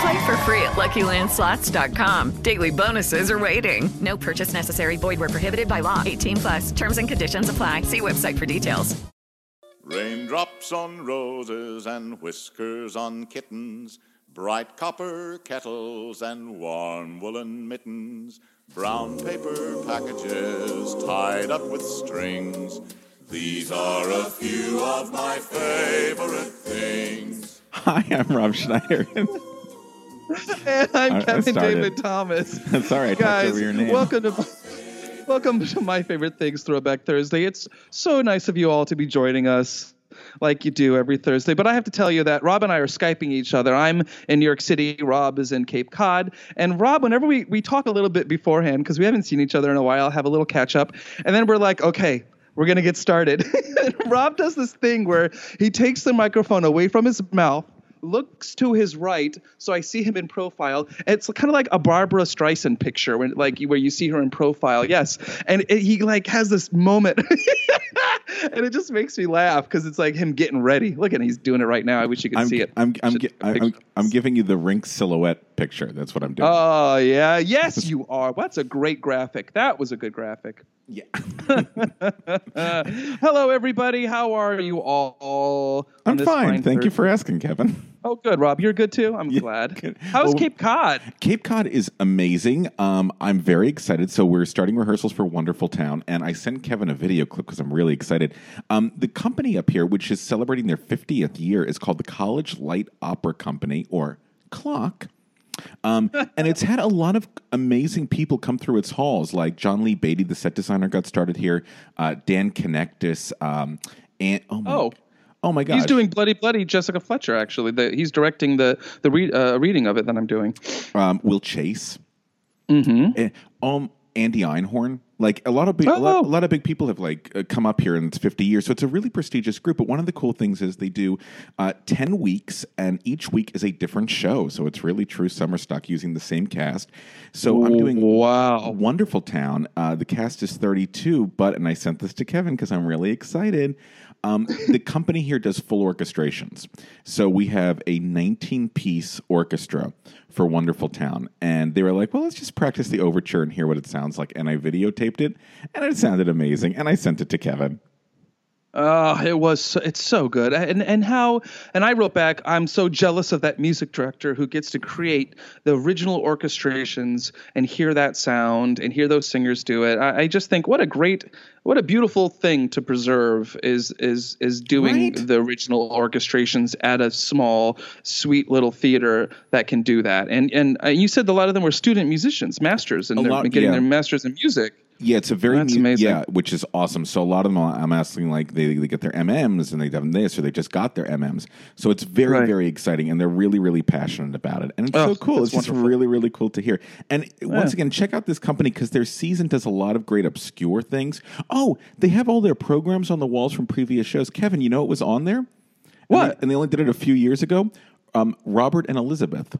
Play for free at LuckyLandSlots.com. Daily bonuses are waiting. No purchase necessary. Void where prohibited by law. 18 plus. Terms and conditions apply. See website for details. Raindrops on roses and whiskers on kittens, bright copper kettles and warm woolen mittens, brown paper packages tied up with strings. These are a few of my favorite things. Hi, I'm Rob Schneider. And I'm I Kevin. David Thomas. Sorry, I Guys, over your name. welcome to welcome to my favorite things Throwback Thursday. It's so nice of you all to be joining us like you do every Thursday. But I have to tell you that Rob and I are skyping each other. I'm in New York City. Rob is in Cape Cod. And Rob, whenever we we talk a little bit beforehand because we haven't seen each other in a while, have a little catch up, and then we're like, okay. We're gonna get started. Rob does this thing where he takes the microphone away from his mouth, looks to his right, so I see him in profile. It's kind of like a Barbra Streisand picture, when like where you see her in profile. Yes, and it, he like has this moment, and it just makes me laugh because it's like him getting ready. Look at him, he's doing it right now. I wish you could I'm, see it. I'm, I'm, Should gi- take a I'm. I'm giving you the rink silhouette picture. That's what I'm doing. Oh yeah, yes you are. That's a great graphic. That was a good graphic. Yeah. Uh, hello everybody, how are you all? I'm fine. Thank you for asking, Kevin. Oh, good, Rob. You're good too. I'm Yeah, glad. good. How's Well, Cape Cod? Cape Cod is amazing. Um, I'm very excited. So we're starting rehearsals for Wonderful Town, and I sent Kevin a video clip because I'm really excited. Um, the company up here, which is celebrating their 50th year, is called the College Light Opera Company, or CLOC. Um, and it's had a lot of amazing people come through its halls, like John Lee Beatty, the set designer, got started here. Uh, Dan Knechtges, um, and oh my, Oh. oh my god, He's doing Bloody Bloody Jessica Fletcher. Actually, the, he's directing the the re, uh, reading of it that I'm doing. um, Will Chase, mm-hmm. um, Andy Einhorn. Like a lot of big, a, lot, Oh. a lot of big people have like uh, come up here in 50 years. So it's a really prestigious group. But one of the cool things is they do uh, 10 weeks, and each week is a different show. So it's really true summer stock using the same cast. So I'm doing Wow. Wonderful Town. Uh, the cast is 32, but and I sent this to Kevin because I'm really excited. Um, the company here does full orchestrations. So we have a 19 piece orchestra for Wonderful Town. And they were like, well, let's just practice the overture and hear what it sounds like. And I videotaped it, and it sounded amazing. And I sent it to Kevin. Oh, it was. So, it's so good, and and how. And I wrote back. I'm so jealous of that music director who gets to create the original orchestrations and hear that sound and hear those singers do it. I, I just think what a great, what a beautiful thing to preserve is is is doing Right. the original orchestrations at a small, sweet little theater that can do that. And and uh, you said a lot of them were student musicians, masters, and A they're lot- getting yeah. their masters in music. Yeah, it's a very That's mu- amazing. yeah, which is awesome. So a lot of them, I'm asking like they, they get their MMs and they've done this or they just got their MMs. So it's very Right. very exciting and they're really really passionate about it and it's Oh, so cool. It's just really really cool to hear. And once again, check out this company because their season does a lot of great obscure things. Oh, they have all their programs on the walls from previous shows. Kevin, you know what was on there? And What? they- And they, only did it a few years ago. Um, Robert and Elizabeth.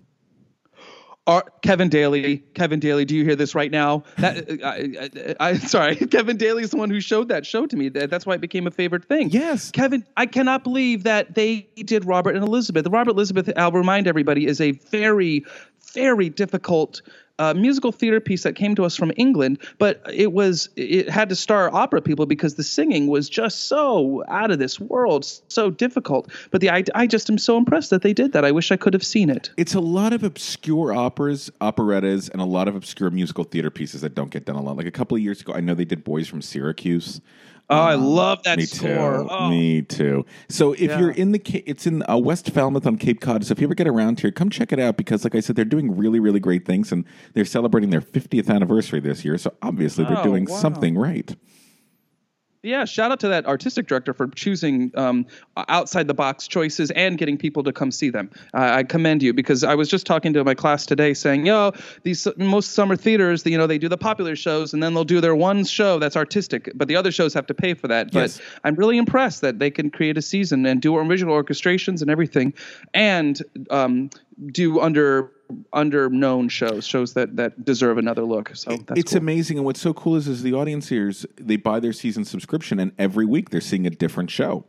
Are, Kevin Daly, Kevin Daly, do you hear this right now? That I, I, I, sorry, Kevin Daly is the one who showed that show to me. That, that's why it became a favorite thing. Yes. Kevin, I cannot believe that they did Robert and Elizabeth. The Robert Elizabeth, I'll remind everybody, is a very, very difficult uh, musical theater piece that came to us from England, but it was it had to star opera people because the singing was just so out of this world, so difficult. But the I, I just am so impressed that they did that. I wish I could have seen it. It's a lot of obscure operas, operettas, and a lot of obscure musical theater pieces that don't get done a lot. Like a couple of years ago, I know they did Boys from Syracuse. Oh, I love that Me score. too. Oh. Me too. So if Yeah. you're in the, it's in uh, West Falmouth on Cape Cod. So if you ever get around here, come check it out because, like I said, they're doing really, really great things, and they're celebrating their 50th anniversary this year. So obviously, they're Oh, doing wow. something right. Yeah, shout out to that artistic director for choosing um, outside the box choices and getting people to come see them. I I commend you because I was just talking to my class today saying, yo, these most summer theaters, you know, they do the popular shows and then they'll do their one show that's artistic, but the other shows have to pay for that. Yes. But I'm really impressed that they can create a season and do original orchestrations and everything, and um, do under under known shows, shows that that deserve another look. So that's it's cool. amazing, and what's so cool is, is the audience here is they buy their season subscription, and every week they're seeing a different show,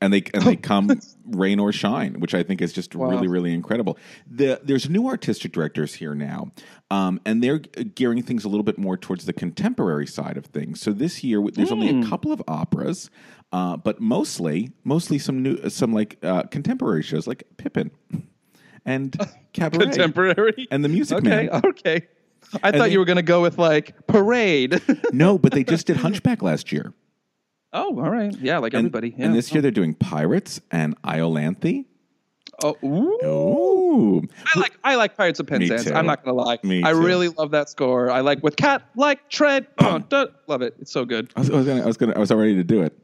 and they and they come rain or shine, which I think is just really really incredible. The, there's new artistic directors here now, um, and they're gearing things a little bit more towards the contemporary side of things. So this year, there's only Hmm. a couple of operas, uh, but mostly mostly some new some like uh, contemporary shows like Pippin and Cabaret contemporary and the Music Okay, Man. okay. I thought they- you were going to go with like parade. No, but they just did Hunchback last year. oh, all right. Yeah, like And, everybody. Yeah. and this year they're doing Pirates and Iolanthe. oh, ooh. Ooh. I like I like Pirates of Penzance. I'm not gonna lie. Me I too. really love that score. I like with cat like tread. Love it. It's so good. I was, I was gonna, I was gonna, I was all ready to do it.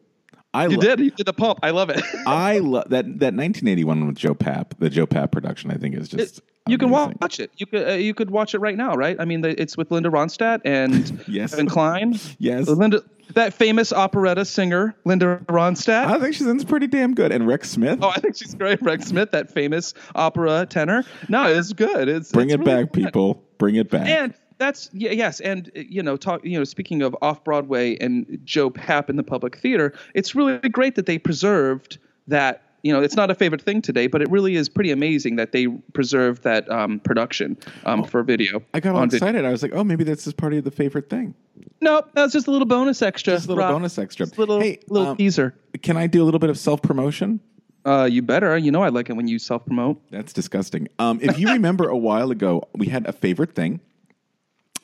I You lo- did. You did the pump. I love it. I love that that 1981 with Joe Papp. The Joe Papp production, I think, is just. you can watch it. You could uh, you could watch it right now, right? I mean, the, it's with Linda Ronstadt and Yes. Kevin Kline. Yes. Linda, that famous operetta singer, Linda Ronstadt. I think she's in pretty damn good. And Rex Smith. Oh, I think she's great. Rex Smith, that famous opera tenor. No, it's good. It's Bring it's it really back, fun. people. Bring it back. And that's yeah, yes, and uh, you know, talk. You know, speaking of off Broadway and Joe Papp in the public theater, it's really great that they preserved that. You know, it's not a favorite thing today, but it really is pretty amazing that they preserved that um, production um, for video. I got all on video. excited. I was like, oh, maybe this is part of the favorite thing. Nope, that's just a little bonus extra. Just a little Rob. bonus extra. Just a little Hey, little um, teaser. Can I do a little bit of self promotion? Uh, you better. You know, I like it when you self promote. That's disgusting. Um, if you remember a while ago, we had a favorite thing,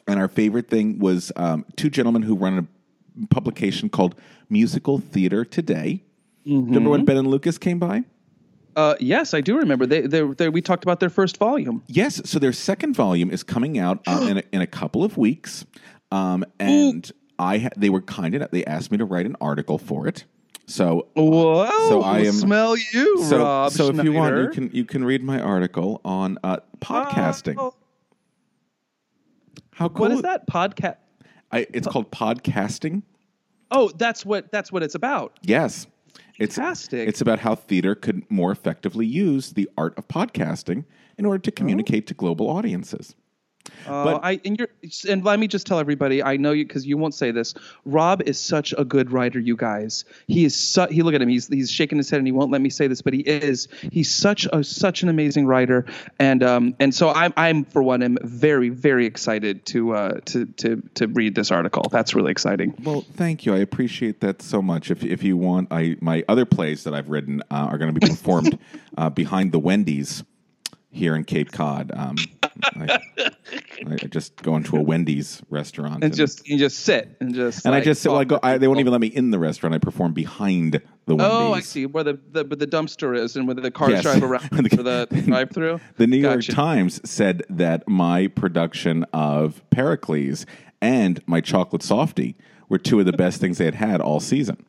and our favorite thing was um, two gentlemen who run a publication called Musical Theater Today. Remember when Ben and Lucas came by? Uh, yes, I do remember. They, they, they, we talked about their first volume. Yes. So their second volume is coming out uh, in, a, in a couple of weeks, um, and I ha- they were kind enough. They asked me to write an article for it. So Whoa! So I am- smell you, so, Rob. so if you want, you can you can read my article on uh, podcasting. Oh, How cool what is that podcast? I, it's called podcasting. Oh, that's what that's what it's about. Yes. It's, Fantastic. it's about how theater could more effectively use the art of podcasting in order to oh. communicate to global audiences. Uh, But- I and you're and let me just tell everybody. I know you because you won't say this. Rob is such a good writer. You guys, he is. Su- he look at him. He's he's shaking his head and he won't let me say this, but he is. He's such a such an amazing writer. And um and so I'm I'm for one am very very excited to uh to to to read this article. That's really exciting. Well, thank you. I appreciate that so much. If, if you want, I my other plays that I've written uh, are going to be performed uh, behind the Wendy's here in Cape Cod. Um, I, I just go into a Wendy's restaurant And just you just sit and just and I like, just well, I go. I, they won't even let me in the restaurant. I perform behind the Wendy's. Oh, I see. Where the, the where the dumpster is and where the cars Yes. drive around for the drive-through. The New York Times said that my production of Pericles and my chocolate softie were two of the best things they had had all season.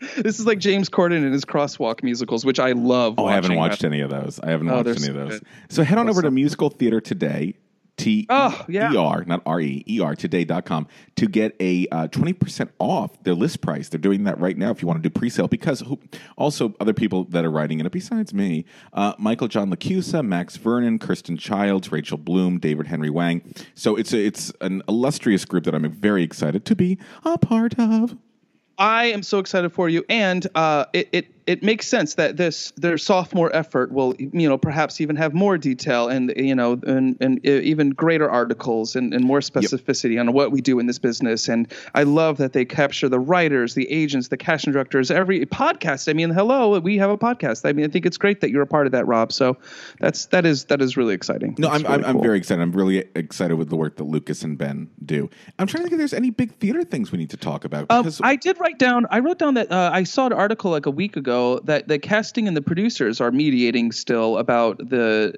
This is like James Corden and his crosswalk musicals, which I love. Oh, I haven't watched any of those. I haven't Oh, watched any of those. good. So head on over to Musical Theater Today, T Oh, yeah. E R, not R E, E R today.com to get a uh, 20% off their list price. They're doing that right now if you want to do pre sale because who, also other people that are writing in it besides me uh, Michael John LaChiusa, Max Vernon, Kirsten Childs, Rachel Bloom, David Henry Hwang. So it's, a, it's an illustrious group that I'm very excited to be a part of. I am so excited for you, and uh, it, it it makes sense that this their sophomore effort will you know perhaps even have more detail and you know and, and uh, even greater articles and, and more specificity on what we do in this business. And I love that they capture the writers, the agents, the casting directors, every podcast. I mean, hello, we have a podcast. I mean, I think it's great that you're a part of that, Rob. So that's that is that is really exciting. No, That's I'm, really I'm, I'm very excited. I'm really excited with the work that Lucas and Ben do. I'm trying to think if there's any big theater things we need to talk about. Um, I did write down. I wrote down that uh, I saw an article like a week ago that the casting and the producers are mediating still about the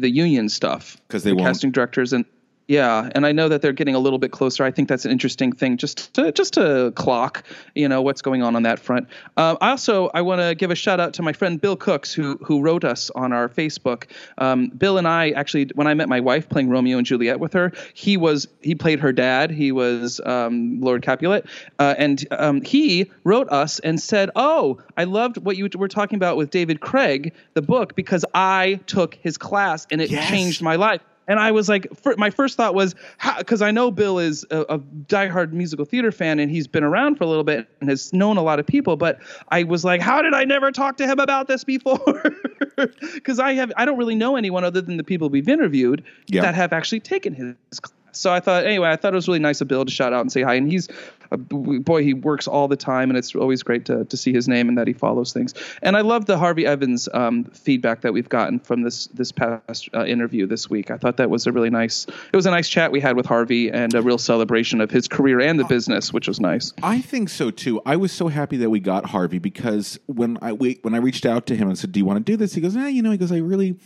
the union stuff. Because they the won't- casting directors and Yeah, and I know that they're getting a little bit closer. I think that's an interesting thing, just to just to clock, you know, what's going on on that front. Um, I also I want to give a shout out to my friend Bill Cooks, who who wrote us on our Facebook. Um, Bill and I actually, when I met my wife playing Romeo and Juliet with her, he was he played her dad. He was um, Lord Capulet, uh, and um, he wrote us and said, "Oh, I loved what you were talking about with David Craig, the book, because I took his class and it Yes. changed my life." And I was like, fir- my first thought was, because I know Bill is a, a diehard musical theater fan and he's been around for a little bit and has known a lot of people. But I was like, how did I never talk to him about this before? Because I have, I don't really know anyone other than the people we've interviewed Yeah. that have actually taken his class. So I thought, anyway, I thought it was really nice of Bill to shout out and say hi. And he's, a, boy, he works all the time, and it's always great to, to see his name and that he follows things. And I love the Harvey Evans um, feedback that we've gotten from this this past uh, interview this week. I thought that was a really nice. It was a nice chat we had with Harvey and a real celebration of his career and the business, which was nice. I think so too. I was so happy that we got Harvey because when I we, when I reached out to him and said, "Do you want to do this?" He goes, "Ah, you know," he goes, "I really."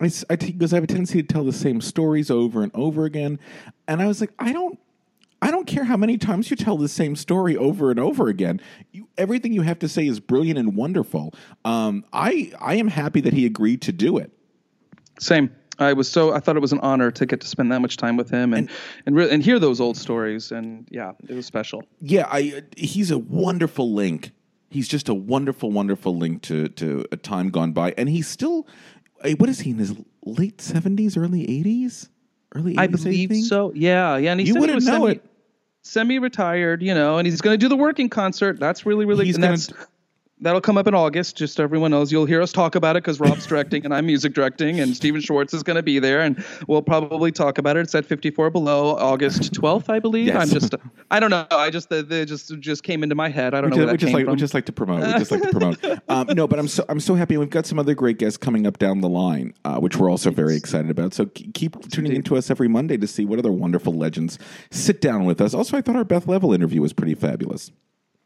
I, I he goes, I have a tendency to tell the same stories over and over again, and I was like, I don't, I don't care how many times you tell the same story over and over again. You, everything you have to say is brilliant and wonderful. Um, I, I am happy that he agreed to do it. Same. I was so I thought it was an honor to get to spend that much time with him and and re- and hear those old stories and yeah, it was special. Yeah, I he's a wonderful link. He's just a wonderful, wonderful link to to a time gone by, and he's still. What is he in his late seventies, early eighties, early? 80s, I believe so. Yeah, yeah. And he You said wouldn't was know semi, it. semi-retired, you know, and he's going to do the working concert. That's really, really. He's and gonna that's, that'll come up in August. Just so everyone knows, you'll hear us talk about it because Rob's directing and I'm music directing, and Stephen Schwartz is going to be there, and we'll probably talk about it. It's at 54 Below, August 12th, I believe. Yes. I'm just, I don't know. I just, the, the just just came into my head. I don't We know just, we just like from. we just like to promote. We just like to promote. Um, no, but I'm so I'm so happy. We've got some other great guests coming up down the line, uh, which we're also very excited about. So keep tuning into us every Monday to see what other wonderful legends sit down with us. Also, I thought our Beth Leavel interview was pretty fabulous.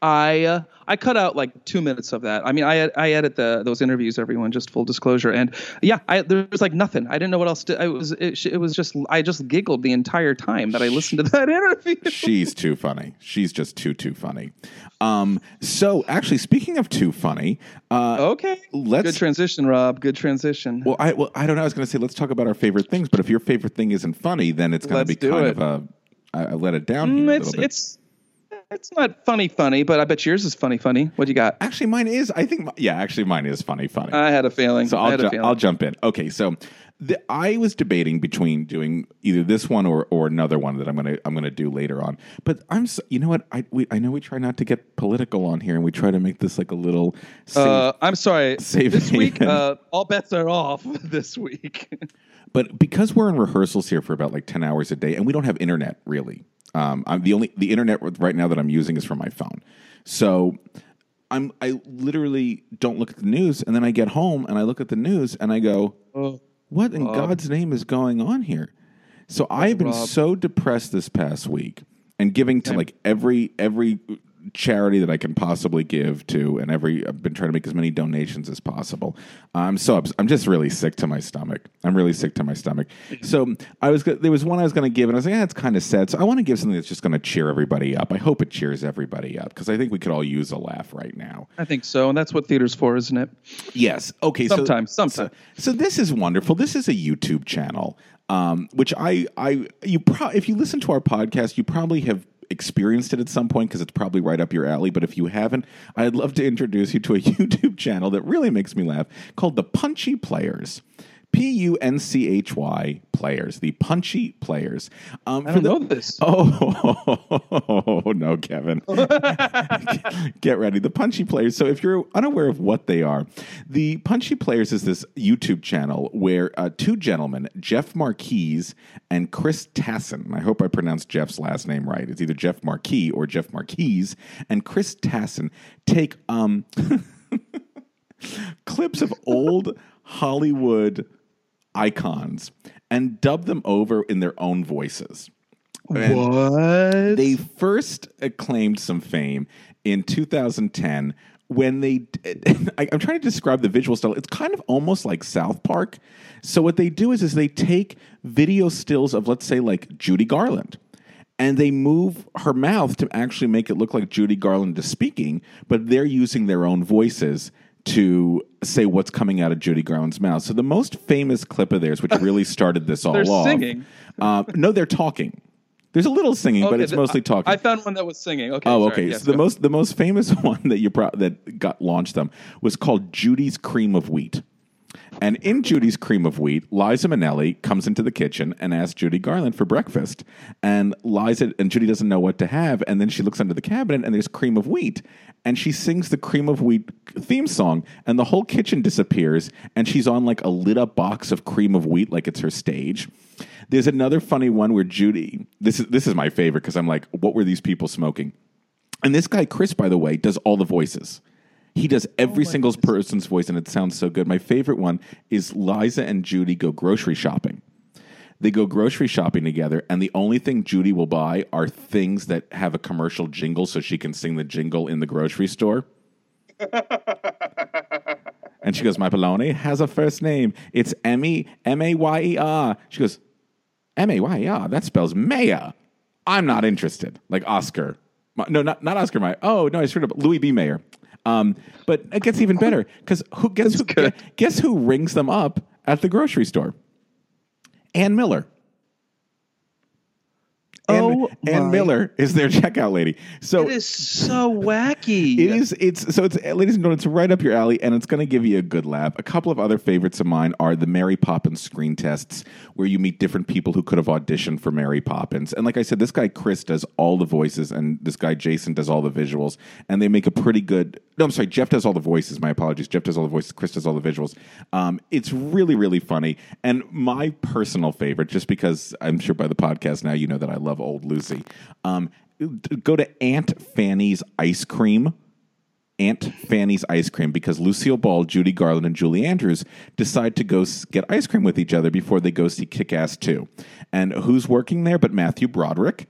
I uh, I cut out like two minutes of that. I mean, I I edit the those interviews. Everyone, just full disclosure. And yeah, I, there was like nothing. I didn't know what else to. I was it, it was just I just giggled the entire time that I listened to that interview. She's too funny. She's just too too funny. Um, so actually, speaking of too funny, uh, Okay, Let's- good transition, Rob. Good transition. well, I well I don't know. I was going to say let's talk about our favorite things, but if your favorite thing isn't funny, then it's going to be kind it. of a I, I let it down here Mm, a it's bit. it's it's not funny funny, but I bet yours is funny funny. What do you got? actually mine is. I think my- yeah, actually mine is funny funny. I had a feeling. So I'll, ju- feeling. I'll jump in. Okay, so the, I was debating between doing either this one or, or another one that I'm gonna I'm gonna do later on. But I'm s you know what I we, I know we try not to get political on here and we try to make this like a little safe, uh, I'm sorry. Save this week, uh, all bets are off. This week. but because we're in rehearsals here for about like 10 hours a day and we don't have internet really um, i'm the only the internet right now that i'm using is from my phone. So i'm i literally don't look at the news and then i get home and i look at the news and i go what in god's name is going on here? So i've been Rob. so depressed this past week and giving to like every every charity that I can possibly give to, and every I've been trying to make as many donations as possible. I'm so ups- I'm just really sick to my stomach. I'm really sick to my stomach. So I was go- there was one I was going to give, and I was like, yeah, it's kind of sad. So I want to give something that's just going to cheer everybody up. I hope it cheers everybody up because I think we could all use a laugh right now. I think so, and that's what theater's for, isn't it? Yes. Okay. so- Sometimes, So, so this is wonderful. This is a YouTube channel, um, which I, I, you, pro- if you listen to our podcast, you probably have experienced it at some point because it's probably right up your alley. But if you haven't, I'd love to introduce you to a YouTube channel that really makes me laugh called the Punchy Players. P U N C H Y players, the punchy players. Um, I don't the- know this. Oh, no, Kevin. Get ready. The Punchy Players. So, if you're unaware of what they are, the Punchy Players is this YouTube channel where uh, two gentlemen, Jeff Marquise and Chris Tassin, I hope I pronounced Jeff's last name right. It's either Jeff Marquis or Jeff Marquise, and Chris Tassin take um, clips of old Hollywood icons and dub them over in their own voices. And What? They first acclaimed some fame in 2010 when they, I, I'm trying to describe the visual style. It's kind of almost like South Park. So what they do is, is they take video stills of, let's say, like Judy Garland, and they move her mouth to actually make it look like Judy Garland is speaking, but they're using their own voices to say what's coming out of Judy Garland's mouth. So the most famous clip of theirs, which really started this all They're off, singing. Uh, no, they're talking. There's a little singing, but it's th- mostly talking. I found one that was singing. Okay. Oh, sorry. okay. Yes, so the most the most famous one that you pro- that got launched them was called Judy's Cream of Wheat. And in Judy's Cream of Wheat, Liza Minnelli comes into the kitchen and asks Judy Garland for breakfast. And Liza and Judy doesn't know what to have, and then she looks under the cabinet and there's cream of wheat. And she sings the cream of wheat theme song, and the whole kitchen disappears, and she's on like a lit up box of cream of wheat, like it's her stage. There's another funny one where Judy, this is this is my favorite because I'm like, what were these people smoking? And this guy, Chris, by the way, does all the voices. He does every single person's voice, and it sounds so good. My favorite one is Liza and Judy go grocery shopping. They go grocery shopping together, and the only thing Judy will buy are things that have a commercial jingle so she can sing the jingle in the grocery store. and she goes, My baloney has a first name. It's Emmy, M A Y E R. She goes, M A Y E R. That spells Maya. I'm not interested. Like Oscar. No, not, not Oscar Mayer. Oh, no, I screwed up. Louis B. Mayer. Um, but it gets even better because who guess who guess who rings them up at the grocery store? Ann Miller. Oh Ann my- Miller is their checkout lady. So It is so wacky. it is. It's so it's ladies and gentlemen. It's right up your alley, and it's going to give you a good laugh. A couple of other favorites of mine are the Mary Poppins screen tests, where you meet different people who could have auditioned for Mary Poppins. And like I said, this guy Chris does all the voices, and this guy Jason does all the visuals, and they make a pretty good. No, I'm sorry. Jeff does all the voices. My apologies. Jeff does all the voices. Chris does all the visuals. Um, it's really, really funny. And my personal favorite, just because I'm sure by the podcast now you know that I love Old Lucy. Um, go to Aunt Fanny's Ice Cream. Aunt Fanny's ice cream because Lucille Ball, Judy Garland, and Julie Andrews decide to go get ice cream with each other before they go see Kick Ass 2. And who's working there but Matthew Broderick?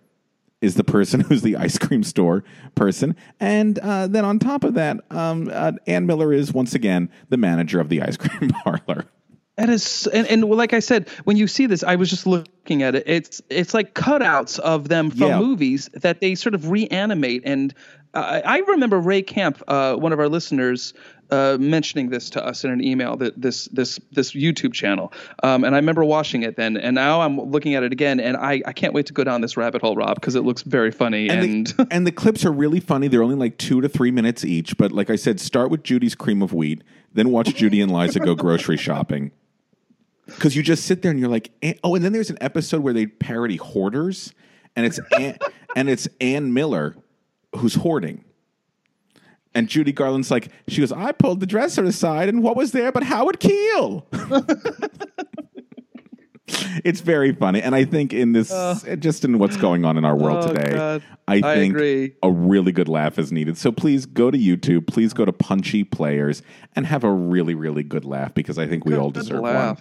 Is the person who's the ice cream store person. And uh, then on top of that, um, uh, Ann Miller is once again the manager of the ice cream parlor. That is, and, and like I said, when you see this, I was just looking at it. It's it's like cutouts of them from Yeah. movies that they sort of reanimate. And I remember Ray Camp, uh, one of our listeners, uh, mentioning this to us in an email that this this this YouTube channel. Um, and I remember watching it then, and now I'm looking at it again, and I, I can't wait to go down this rabbit hole, Rob, because it looks very funny. And, and the, and the clips are really funny. They're only like two to three minutes each. But like I said, start with Judy's cream of wheat, then watch Judy and Liza go grocery shopping. Because you just sit there and you're like, "Eh," oh, and then there's an episode where they parody hoarders, and it's Ann, and it's Ann Miller who's hoarding. And Judy Garland's like, she goes, I pulled the dresser aside, and what was there but Howard Keel? it's very funny, and I think in this, just in what's going on in our world Oh, today, God. I I think agree. a really good laugh is needed. So please go to YouTube, please go to Punchy Players, and have a really, really good laugh because I think we all deserve laugh.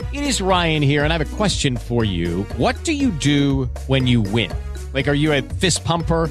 one. It is Ryan here, and I have a question for you. What do you do when you win? Like, are you a fist pumper?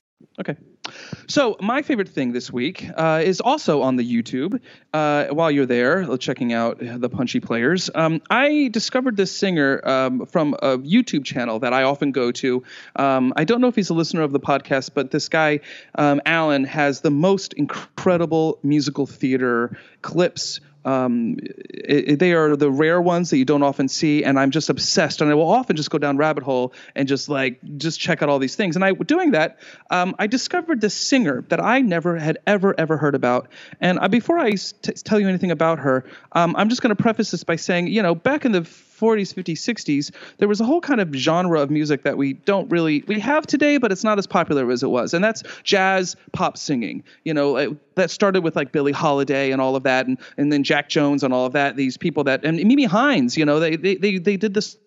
Okay. So my favorite thing this week uh, is also on the YouTube. Uh, while you're there, uh, checking out the Punchy Players, um, I discovered this singer um, from a YouTube channel that I often go to. Um, I don't know if he's a listener of the podcast, but this guy, um, Alan, has the most incredible musical theater clips Um, it, they are the rare ones that you don't often see, and I'm just obsessed. And I will often just go down rabbit hole and just like just check out all these things. And I doing that, um, I discovered this singer that I never had ever ever heard about. And uh, before I t- tell you anything about her, um, I'm just going to preface this by saying, you know, back in the 40s, 50s, 60s, there was a whole kind of genre of music that we don't really we have today, but it's not as popular as it was, and that's jazz pop singing. You know, it, that started with like Billie Holiday and all of that, and and then Jack Jones and all of that. These people that and Mimi Hines, you know, they they they, they did this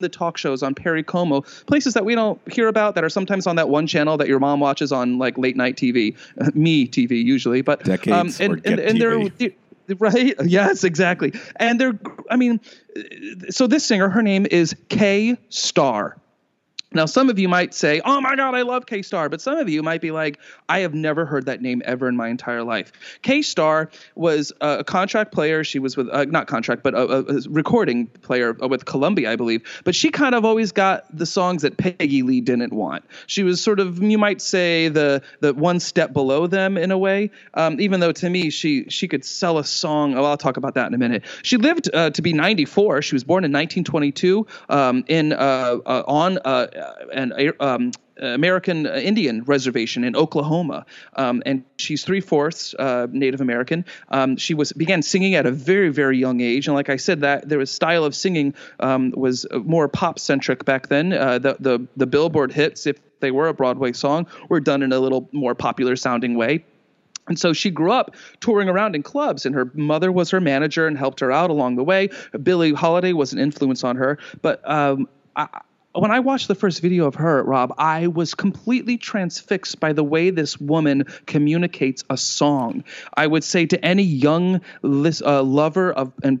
the talk shows on Perry Como, places that we don't hear about that are sometimes on that one channel that your mom watches on like late night TV, me TV usually, but um, Decades and, or and, and TV. Right? Yes exactly. And they're i mean so this singer her name is Kay Starr now, some of you might say, "Oh my God, I love Kay Starr," but some of you might be like, "I have never heard that name ever in my entire life." Kay Starr was a contract player. She was with uh, not contract, but a, a, a recording player uh, with Columbia, I believe. But she kind of always got the songs that Peggy Lee didn't want. She was sort of, you might say, the the one step below them in a way. Um, even though to me, she she could sell a song. Oh, I'll talk about that in a minute. She lived uh, to be 94. She was born in 1922 um, in uh, uh, on uh, an um, American Indian reservation in Oklahoma, um, and she's three fourths uh, Native American. Um, she was began singing at a very very young age, and like I said, that there was style of singing um, was more pop centric back then. Uh, the the the Billboard hits, if they were a Broadway song, were done in a little more popular sounding way. And so she grew up touring around in clubs, and her mother was her manager and helped her out along the way. Billie Holiday was an influence on her. But um, I, when I watched the first video of her, Rob, I was completely transfixed by the way this woman communicates a song. I would say to any young uh, lover of and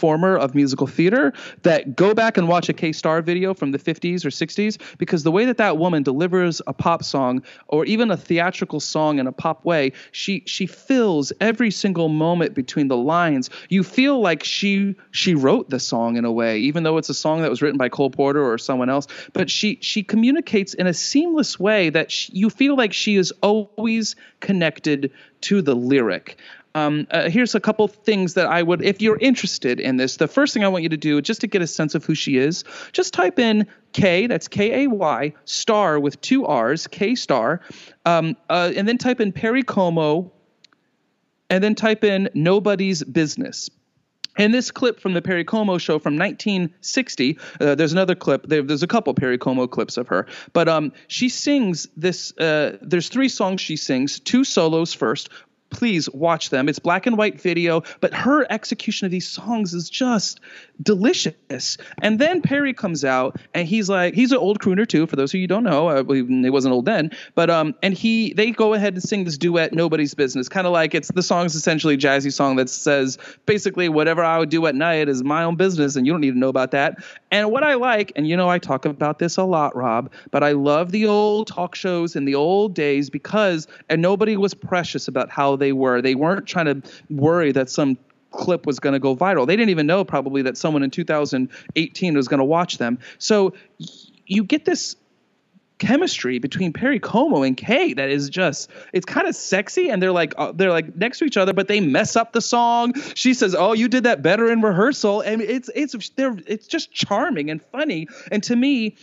performer of musical theater that go back and watch a Kay Starr video from the 50s or 60s because the way that that woman delivers a pop song or even a theatrical song in a pop way, she she fills every single moment between the lines. You feel like she she wrote the song in a way, even though it's a song that was written by Cole Porter or someone else. But she she communicates in a seamless way that she, you feel like she is always connected to the lyric. Um, uh, here's a couple things that I would, if you're interested in this, the first thing I want you to do, just to get a sense of who she is, just type in K, that's K A Y, star with two R's, Kay Starr, um, uh, and then type in Perry Como, and then type in Nobody's Business. In this clip from the Perry Como show from 1960, uh, there's another clip. There, there's a couple Perry Como clips of her, but um, she sings this. Uh, there's three songs she sings, two solos first. Please watch them. It's black and white video, but her execution of these songs is just delicious. And then Perry comes out and he's like, he's an old crooner too. For those of you who don't know, uh, he wasn't old then, but um, and he they go ahead and sing this duet, "Nobody's Business," kind of like it's the song's essentially a jazzy song that says basically whatever I would do at night is my own business, and you don't need to know about that. And what I like, and you know, I talk about this a lot, Rob, but I love the old talk shows in the old days because and nobody was precious about how they were. They weren't trying to worry that some clip was going to go viral. They didn't even know probably that someone in 2018 was going to watch them. So you get this chemistry between Perry Como and Kay that is just it's kind of sexy and they're like uh, they're like next to each other but they mess up the song. She says, "Oh, you did that better in rehearsal." And it's it's they're it's just charming and funny. And to me,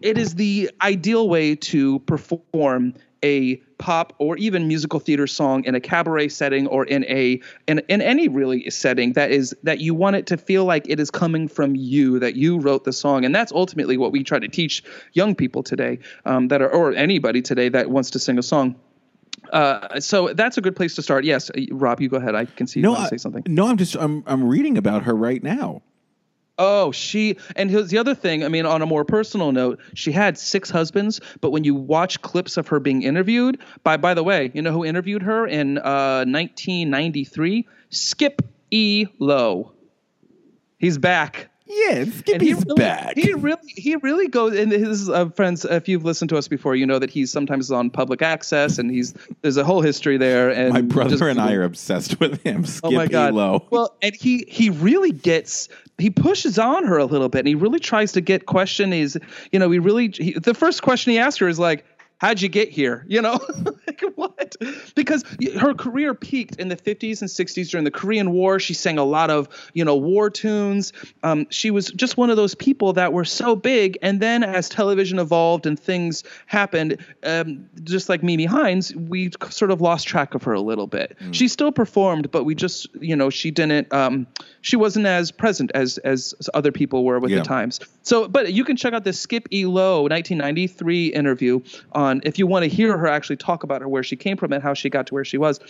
it is the ideal way to perform a pop or even musical theater song in a cabaret setting or in a in, in any really setting that is that you want it to feel like it is coming from you that you wrote the song. And that's ultimately what we try to teach young people today um, that are or anybody today that wants to sing a song. Uh, so that's a good place to start. Yes uh, rob you go ahead. I can see you No, want to say something. no, I'm just I'm I'm reading about her right now. Oh, she and here's the other thing. I mean, on a more personal note, she had six husbands, but when you watch clips of her being interviewed, by by the way, you know who interviewed her in uh, 1993? Skip E. Lowe. He's back. Yeah, Skippy's back. He really, he really goes. And his uh, friends, if you've listened to us before, you know that he's sometimes on public access, and he's there's a whole history there. And My brother just- and I are obsessed with him. Skip Oh my god! Elo. Well, and he he really gets he pushes on her a little bit, and he really tries to get question. Is you know he really he, the first question he asks her is like, "How'd you get here?" You know, like what? Because her career peaked in the 50s and 60s during the Korean War. She sang a lot of, you know, war tunes. Um, she was just one of those people that were so big. And then as television evolved and things happened, um, just like Mimi Hines, we sort of lost track of her a little bit. She still performed, but we just, you know, she didn't, um, she wasn't as present as as other people were with Yeah. the times. So, but you can check out the Skip E. Lowe 1993 interview on if you want to hear her actually talk about her where she came from and how she got to where she was.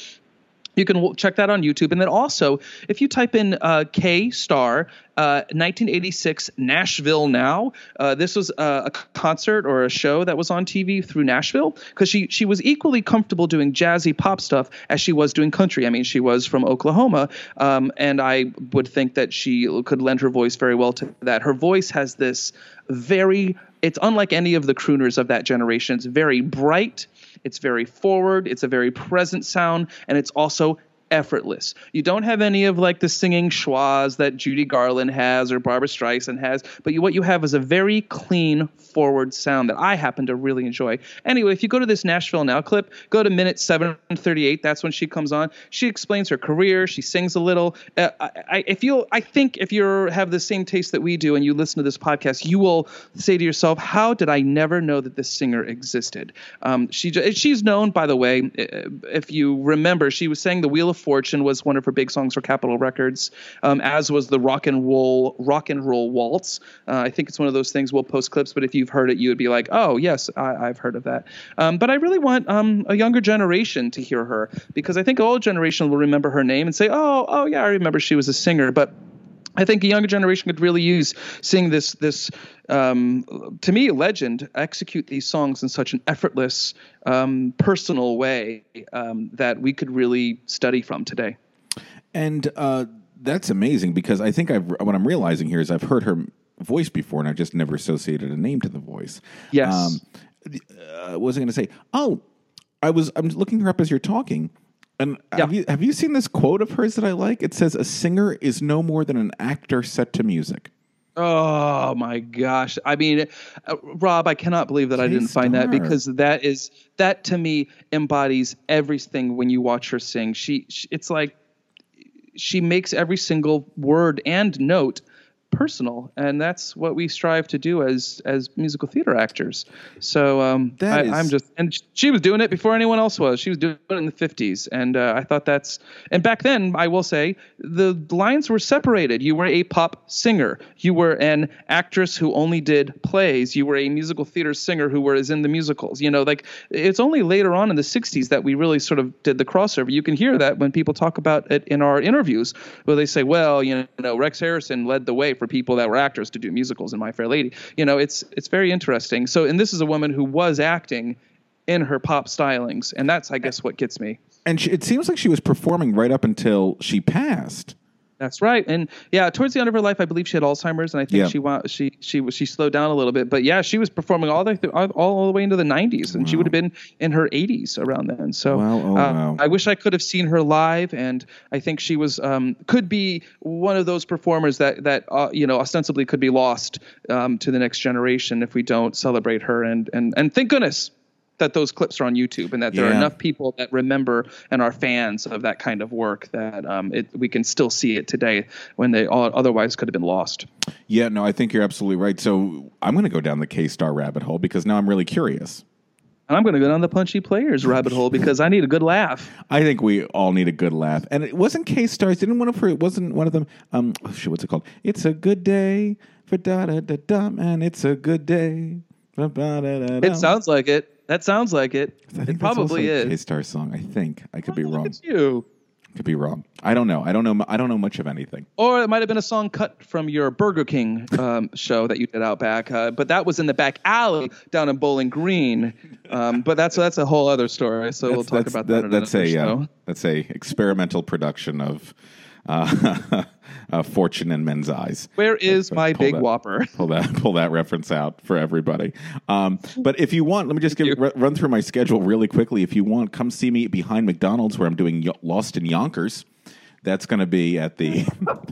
You can check that on YouTube, and then also if you type in uh, Kay Starr uh, 1986 Nashville Now, uh, this was uh, a concert or a show that was on TV through Nashville because she she was equally comfortable doing jazzy pop stuff as she was doing country. I mean, she was from Oklahoma, um, and I would think that she could lend her voice very well to that. Her voice has this very it's unlike any of the crooners of that generation. It's very bright. It's very forward. It's a very present sound, and it's also effortless. You don't have any of like the singing schwas that Judy Garland has or Barbra Streisand has, but you, what you have is a very clean, forward sound that I happen to really enjoy. Anyway, if you go to this Nashville Now clip, go to minute 738. That's when she comes on. She explains her career. She sings a little. Uh, I, I, if you, I think if you have the same taste that we do and you listen to this podcast, you will say to yourself, "How did I never know that this singer existed?" Um, she she's known, by the way, uh, if you remember, she was saying "The Wheel of Fortune" was one of her big songs for Capitol Records, um, as was the "Rock and Roll Rock and Roll Waltz." Uh, I think it's one of those things. We'll post clips, but if you've heard it, you would be like, "Oh yes, I, I've heard of that." Um, but I really want um, a younger generation to hear her because I think an old generation will remember her name and say, "Oh, oh yeah, I remember she was a singer," but I think a younger generation could really use seeing this this um, to me a legend execute these songs in such an effortless, um, personal way um, that we could really study from today. And uh, that's amazing because I think I've what I'm realizing here is I've heard her voice before and I've just never associated a name to the voice. Yes. Um, uh, what was I going to say? Oh, I was I'm looking her up as you're talking. And have you have you seen this quote of hers that I like? It says, "A singer is no more than an actor set to music." Oh my gosh! I mean, uh, Rob, I cannot believe that I didn't find that because that is that to me embodies everything when you watch her sing. She, she it's like she makes every single word and note personal and that's what we strive to do as as musical theater actors. So um I, i'm just and she was doing it before anyone else was. She was doing it in the 50s and uh, i thought that's and back then i will say the lines were separated. You were a pop singer. You were an actress who only did plays. You were a musical theater singer who was in the musicals. You know like it's only later on in the 60s that we really sort of did the crossover. You can hear that when people talk about it in our interviews where they say well you know rex harrison led the way for people that were actors to do musicals in my fair lady. You know it's it's very interesting. So and this is a woman who was acting in her pop stylings and that's i guess what gets me. And she, it seems like she was performing right up until she passed. That's right, and yeah, towards the end of her life, I believe she had Alzheimer's, and I think Yeah. she wa- she she she slowed down a little bit. But yeah, she was performing all the th- all, all the way into the 90s, and she would have been in her 80s around then. So Wow, oh, uh, wow. I wish I could have seen her live, and I think she was um, could be one of those performers that that uh, you know ostensibly could be lost um, to the next generation if we don't celebrate her. And and and thank goodness that those clips are on YouTube and that there are enough people that remember and are fans of that kind of work that um, it, we can still see it today when they all, otherwise could have been lost. Yeah, no, I think you're absolutely right. So I'm going to go down the Kay Starr rabbit hole because now I'm really curious. And I'm going to go down the punchy players rabbit hole because I need a good laugh. I think we all need a good laugh. And it wasn't Kay Starrs. Didn't one of her? It wasn't one of them. Um, oh, shit, what's it called? It's a good day for da da da da, and it's a good day. It sounds like it. That sounds like it. I think It probably that's also a is. Kay Starr song. I think I could be wrong. You. Could be wrong. I don't know. I don't know. mu- I don't know much of anything. Or it might have been a song cut from your Burger King um, show that you did out back, uh, but that was in the back alley down in Bowling Green. Um, but that's that's a whole other story. So we'll talk about that. in That's another a uh, show. that's a experimental production of uh, uh, Fortune in Men's Eyes. Where is Pull my big that- whopper? Pull that pull that reference out for everybody. Um, but if you want, let me just give, r- run through my schedule really quickly. If you want, come see me behind McDonald's where I'm doing Yo- Lost in Yonkers. That's going to be at the.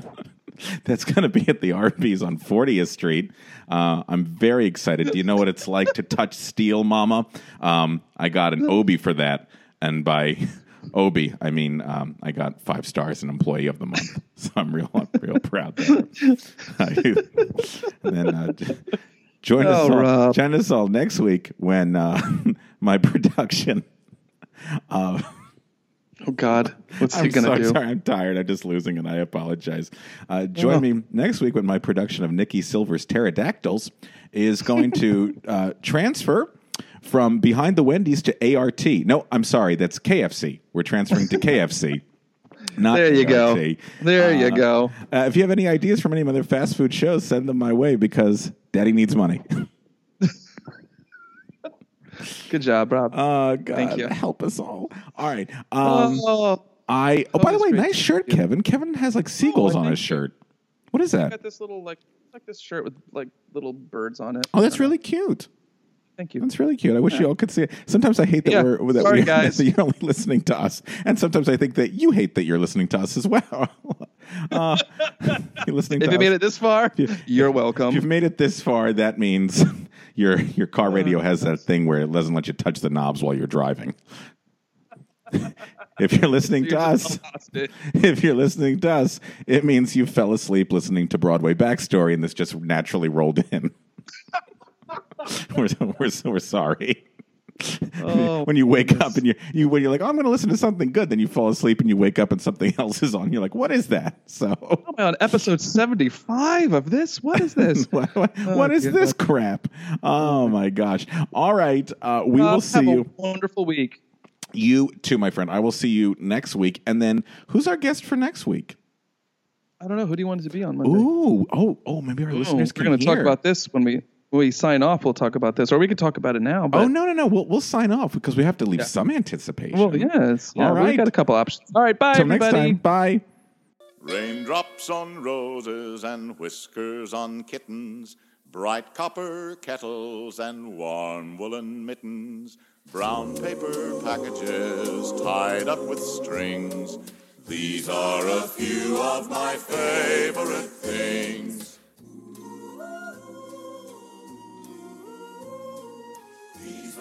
That's going to be at the Arby's on 40th Street. Uh, I'm very excited. Do you know what it's like to touch steel, Mama? Um, I got an Obie for that. and by Obie, I mean um, I got five stars and employee of the month. So I'm real, I'm real proud there. and then uh, join us Oh, all, Rob. join us all next week when uh, my production of Oh God, what's he I'm gonna so do? sorry. I'm tired. I'm just losing and I apologize. Uh, join me next week when my production of Nicky Silver's Pterodactyls is going to uh, transfer from behind the Wendy's to ART. No, I'm sorry. That's KFC. We're transferring to KFC. Not There you go. There you Uh, go. Uh, if you have any ideas from any other fast food shows, send them my way because Daddy needs money. Good job, Rob. Oh God, Thank you. help us all. All right. Um, oh, I. Oh, by the way, nice shirt, you. Kevin. Kevin has like seagulls on his shirt. What is I that? got this little like like this shirt with like little birds on it. Oh, that's really cute. Thank you. That's really cute. I wish you all could see it. Sometimes I hate that Yeah. we're that, Sorry, we, guys. that you're only listening to us, and sometimes I think that you hate that you're listening to us as well. uh, you're listening. If to you made it this far, you're welcome. If you've made it this far, that means your your car radio has that thing where it doesn't let you touch the knobs while you're driving. if you're listening to You're us, lost it. if you're listening to us, it means you fell asleep listening to Broadway Backstory, and this just naturally rolled in. we're, we're, we're sorry. Oh, when you wake up and you, you when you're like, oh, I'm going to listen to something good, then you fall asleep and you wake up and something else is on. You're like, what is that? So, on episode 75 of this? What is this? what, what- what is God. this crap? Oh my gosh! All right, uh, we Uh, will see have a you. wonderful week. You too, my friend. I will see you next week. And then, who's our guest for next week? I don't know. Who do you want it to be on Monday? Ooh, oh, oh, maybe our Oh, listeners we're going to talk about this when we we sign off. We'll talk about this, or we could talk about it now. But Oh no, no, no! We'll we'll sign off because we have to leave some anticipation. well, yes, yeah, All we got a couple options. All right, bye, Till next everybody. time. Bye. Raindrops on roses and whiskers on kittens, bright copper kettles and warm woolen mittens, brown paper packages tied up with strings. These are a few of my favorite things.